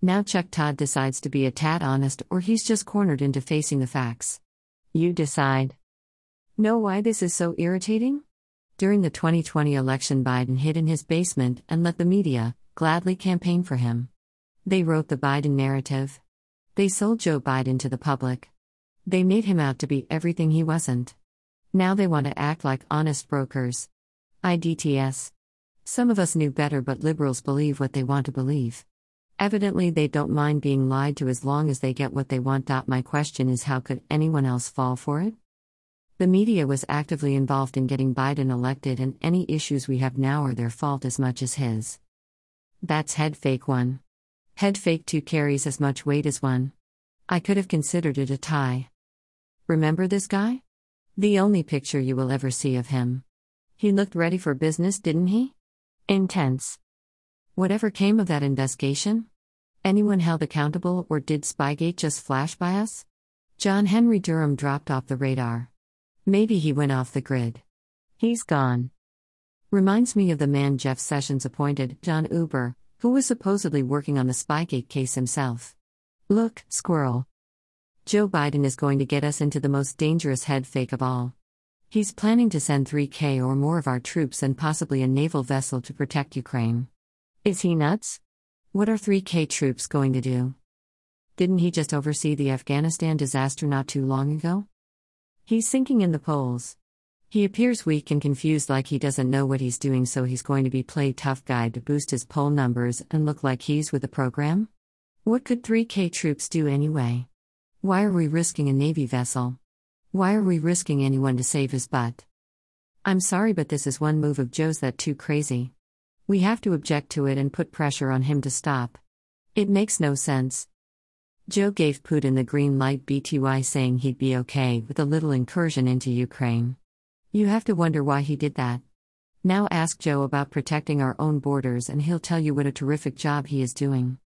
Now Chuck Todd decides to be a tad honest or he's just cornered into facing the facts. You decide. Know why this is so irritating? During the 2020 election, Biden hid in his basement and let the media gladly campaign for him. They wrote the Biden narrative. They sold Joe Biden to the public. They made him out to be everything he wasn't. Now they want to act like honest brokers. IDTS. Some of us knew better, but liberals believe what they want to believe. Evidently, they don't mind being lied to as long as they get what they want. My question is how could anyone else fall for it? The media was actively involved in getting Biden elected, and any issues we have now are their fault as much as his. That's head fake 1. Head fake 2 carries as much weight as 1. I could have considered it a tie. Remember this guy? The only picture you will ever see of him. He looked ready for business, didn't he? Intense. Whatever came of that investigation? Anyone held accountable, or did Spygate just flash by us? John Henry Durham dropped off the radar. Maybe he went off the grid. He's gone. Reminds me of the man Jeff Sessions appointed, John Huber, who was supposedly working on the Spygate case himself. Look, squirrel. Joe Biden is going to get us into the most dangerous head fake of all. He's planning to send 3K or more of our troops and possibly a naval vessel to protect Ukraine. Is he nuts? What are 3K troops going to do? Didn't he just oversee the Afghanistan disaster not too long ago? He's sinking in the polls. He appears weak and confused, like he doesn't know what he's doing, so he's going to be play tough guy to boost his poll numbers and look like he's with the program? What could 3K troops do anyway? Why are we risking a Navy vessel? Why are we risking anyone to save his butt? I'm sorry, but this is one move of Joe's that too crazy. We have to object to it and put pressure on him to stop. It makes no sense. Joe gave Putin the green light BTY saying he'd be okay with a little incursion into Ukraine. You have to wonder why he did that. Now ask Joe about protecting our own borders and he'll tell you what a terrific job he is doing.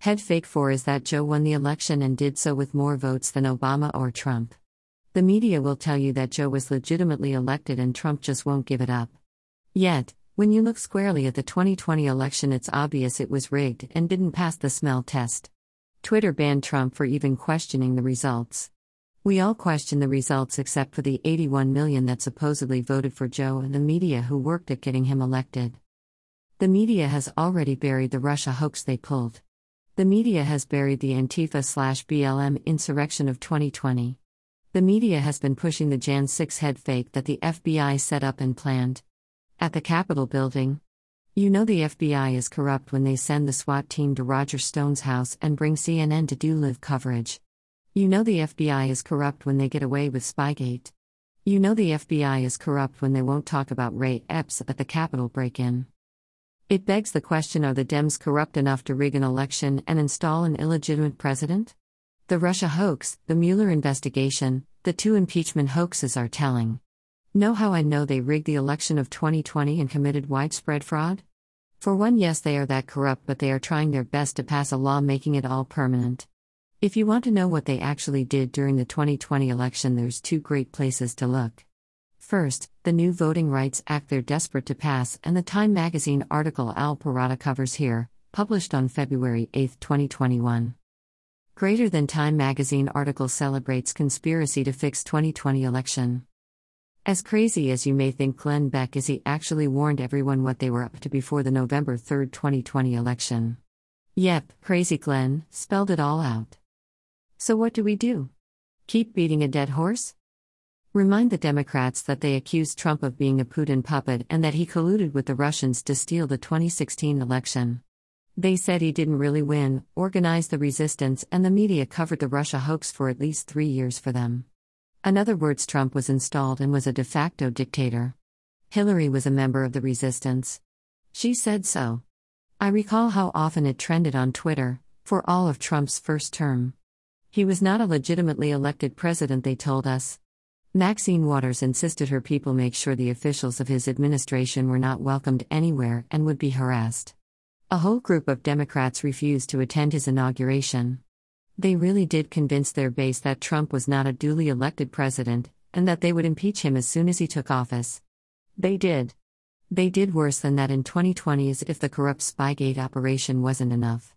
Head fake 4 is that Joe won the election and did so with more votes than Obama or Trump. The media will tell you that Joe was legitimately elected and Trump just won't give it up. Yet, when you look squarely at the 2020 election, it's obvious it was rigged and didn't pass the smell test. Twitter banned Trump for even questioning the results. We all question the results except for the 81 million that supposedly voted for Joe and the media who worked at getting him elected. The media has already buried the Russia hoax they pulled. The media has buried the Antifa slash BLM insurrection of 2020. The media has been pushing the Jan 6 head fake that the FBI set up and planned. At the Capitol building. You know the FBI is corrupt when they send the SWAT team to Roger Stone's house and bring CNN to do live coverage. You know the FBI is corrupt when they get away with Spygate. You know the FBI is corrupt when they won't talk about Ray Epps at the Capitol break in. It begs the question are the Dems corrupt enough to rig an election and install an illegitimate president? The Russia hoax, the Mueller investigation, the two impeachment hoaxes are telling. Know how I know they rigged the election of 2020 and committed widespread fraud? For one, yes, they are that corrupt, but they are trying their best to pass a law making it all permanent. If you want to know what they actually did during the 2020 election, there's two great places to look. First, the new Voting Rights Act they're desperate to pass, and the Time magazine article Al Perrotta covers here, published on February 8, 2021. Greater than Time magazine article celebrates conspiracy to fix 2020 election. As crazy as you may think Glenn Beck is, he actually warned everyone what they were up to before the November 3, 2020 election. Yep, crazy Glenn, spelled it all out. So what do we do? Keep beating a dead horse? Remind the Democrats that they accused Trump of being a Putin puppet and that he colluded with the Russians to steal the 2016 election. They said he didn't really win, organized the resistance, and the media covered the Russia hoax for at least three years for them. In other words, Trump was installed and was a de facto dictator. Hillary was a member of the resistance. She said so. I recall how often it trended on Twitter, for all of Trump's first term. He was not a legitimately elected president, they told us. Maxine Waters insisted her people make sure the officials of his administration were not welcomed anywhere and would be harassed. A whole group of Democrats refused to attend his inauguration. They really did convince their base that Trump was not a duly elected president, and that they would impeach him as soon as he took office. They did. They did worse than that in 2020 as if the corrupt Spygate operation wasn't enough.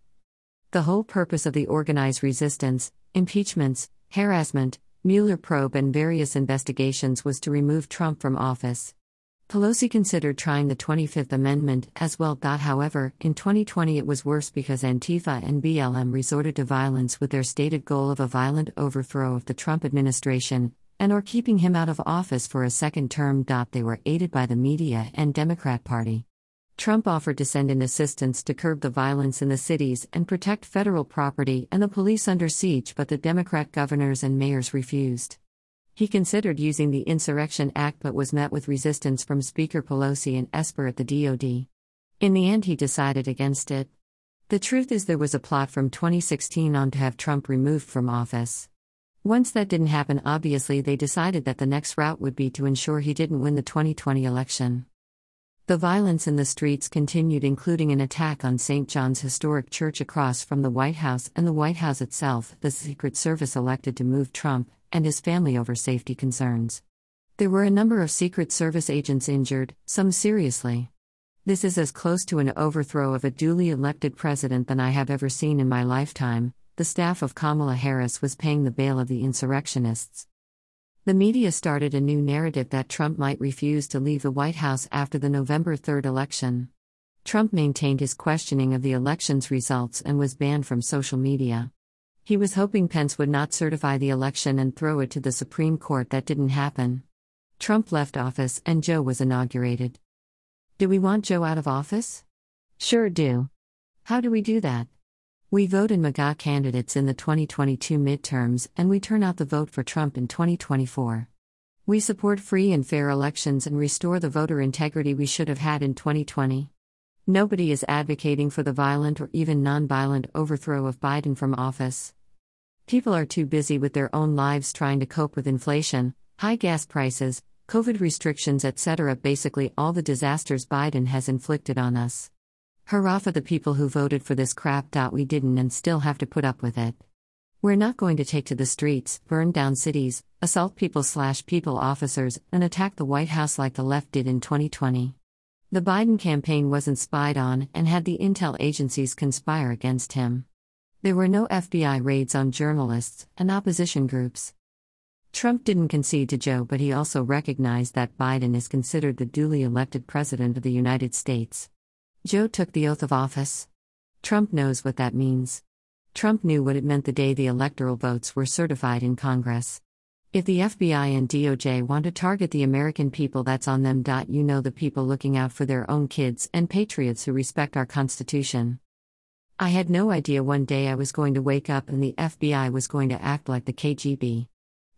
The whole purpose of the organized resistance, impeachments, harassment, Mueller probe, and various investigations was to remove Trump from office. Pelosi considered trying the 25th Amendment as well. However, in 2020 it was worse because Antifa and BLM resorted to violence with their stated goal of a violent overthrow of the Trump administration and or keeping him out of office for a second term. They were aided by the media and Democrat Party. Trump offered to send in assistance to curb the violence in the cities and protect federal property and the police under siege, but the Democrat governors and mayors refused. He considered using the Insurrection Act but was met with resistance from Speaker Pelosi and Esper at the DoD. In the end, he decided against it. The truth is, there was a plot from 2016 on to have Trump removed from office. Once that didn't happen, obviously, they decided that the next route would be to ensure he didn't win the 2020 election. The violence in the streets continued, including an attack on St. John's Historic Church across from the White House and the White House itself. The Secret Service elected to move Trump and his family over safety concerns. There were a number of Secret Service agents injured, some seriously. This is as close to an overthrow of a duly elected president than I have ever seen in my lifetime. The staff of Kamala Harris was paying the bail of the insurrectionists. The media started a new narrative that Trump might refuse to leave the White House after the November 3 election. Trump maintained his questioning of the election's results and was banned from social media. He was hoping Pence would not certify the election and throw it to the Supreme Court. That didn't happen. Trump left office and Joe was inaugurated. Do we want Joe out of office? Sure do. How do we do that? We vote in MAGA candidates in the 2022 midterms and we turn out the vote for Trump in 2024. We support free and fair elections and restore the voter integrity we should have had in 2020. Nobody is advocating for the violent or even nonviolent overthrow of Biden from office. People are too busy with their own lives trying to cope with inflation, high gas prices, COVID restrictions, etc. Basically, all the disasters Biden has inflicted on us. Hurrah for the people who voted for this crap. We didn't and still have to put up with it. We're not going to take to the streets, burn down cities, assault people slash people officers, and attack the White House like the left did in 2020. The Biden campaign wasn't spied on and had the intel agencies conspire against him. There were no FBI raids on journalists and opposition groups. Trump didn't concede to Joe, but he also recognized that Biden is considered the duly elected President of the United States. Joe took the oath of office. Trump knows what that means. Trump knew what it meant the day the electoral votes were certified in Congress. If the FBI and DOJ want to target the American people, that's on them. You know, the people looking out for their own kids and patriots who respect our Constitution. I had no idea one day I was going to wake up and the FBI was going to act like the KGB.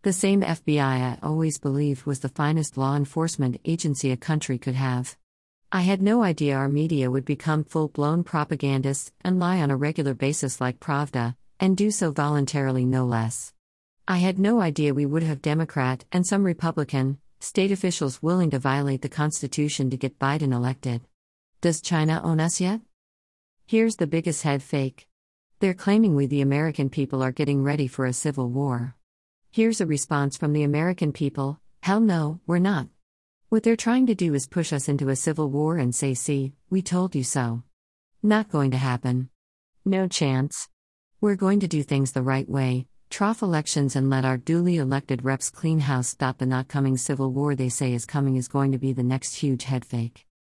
The same FBI I always believed was the finest law enforcement agency a country could have. I had no idea our media would become full blown propagandists and lie on a regular basis like Pravda, and do so voluntarily no less. I had no idea we would have Democrat and some Republican state officials willing to violate the Constitution to get Biden elected. Does China own us yet? Here's the biggest head fake. They're claiming we, the American people, are getting ready for a civil war. Here's a response from the American people Hell no, we're not. What they're trying to do is push us into a civil war and say, see, we told you so. Not going to happen. No chance. We're going to do things the right way, trough elections and let our duly elected reps clean house. The not coming civil war they say is coming is going to be the next huge head fake.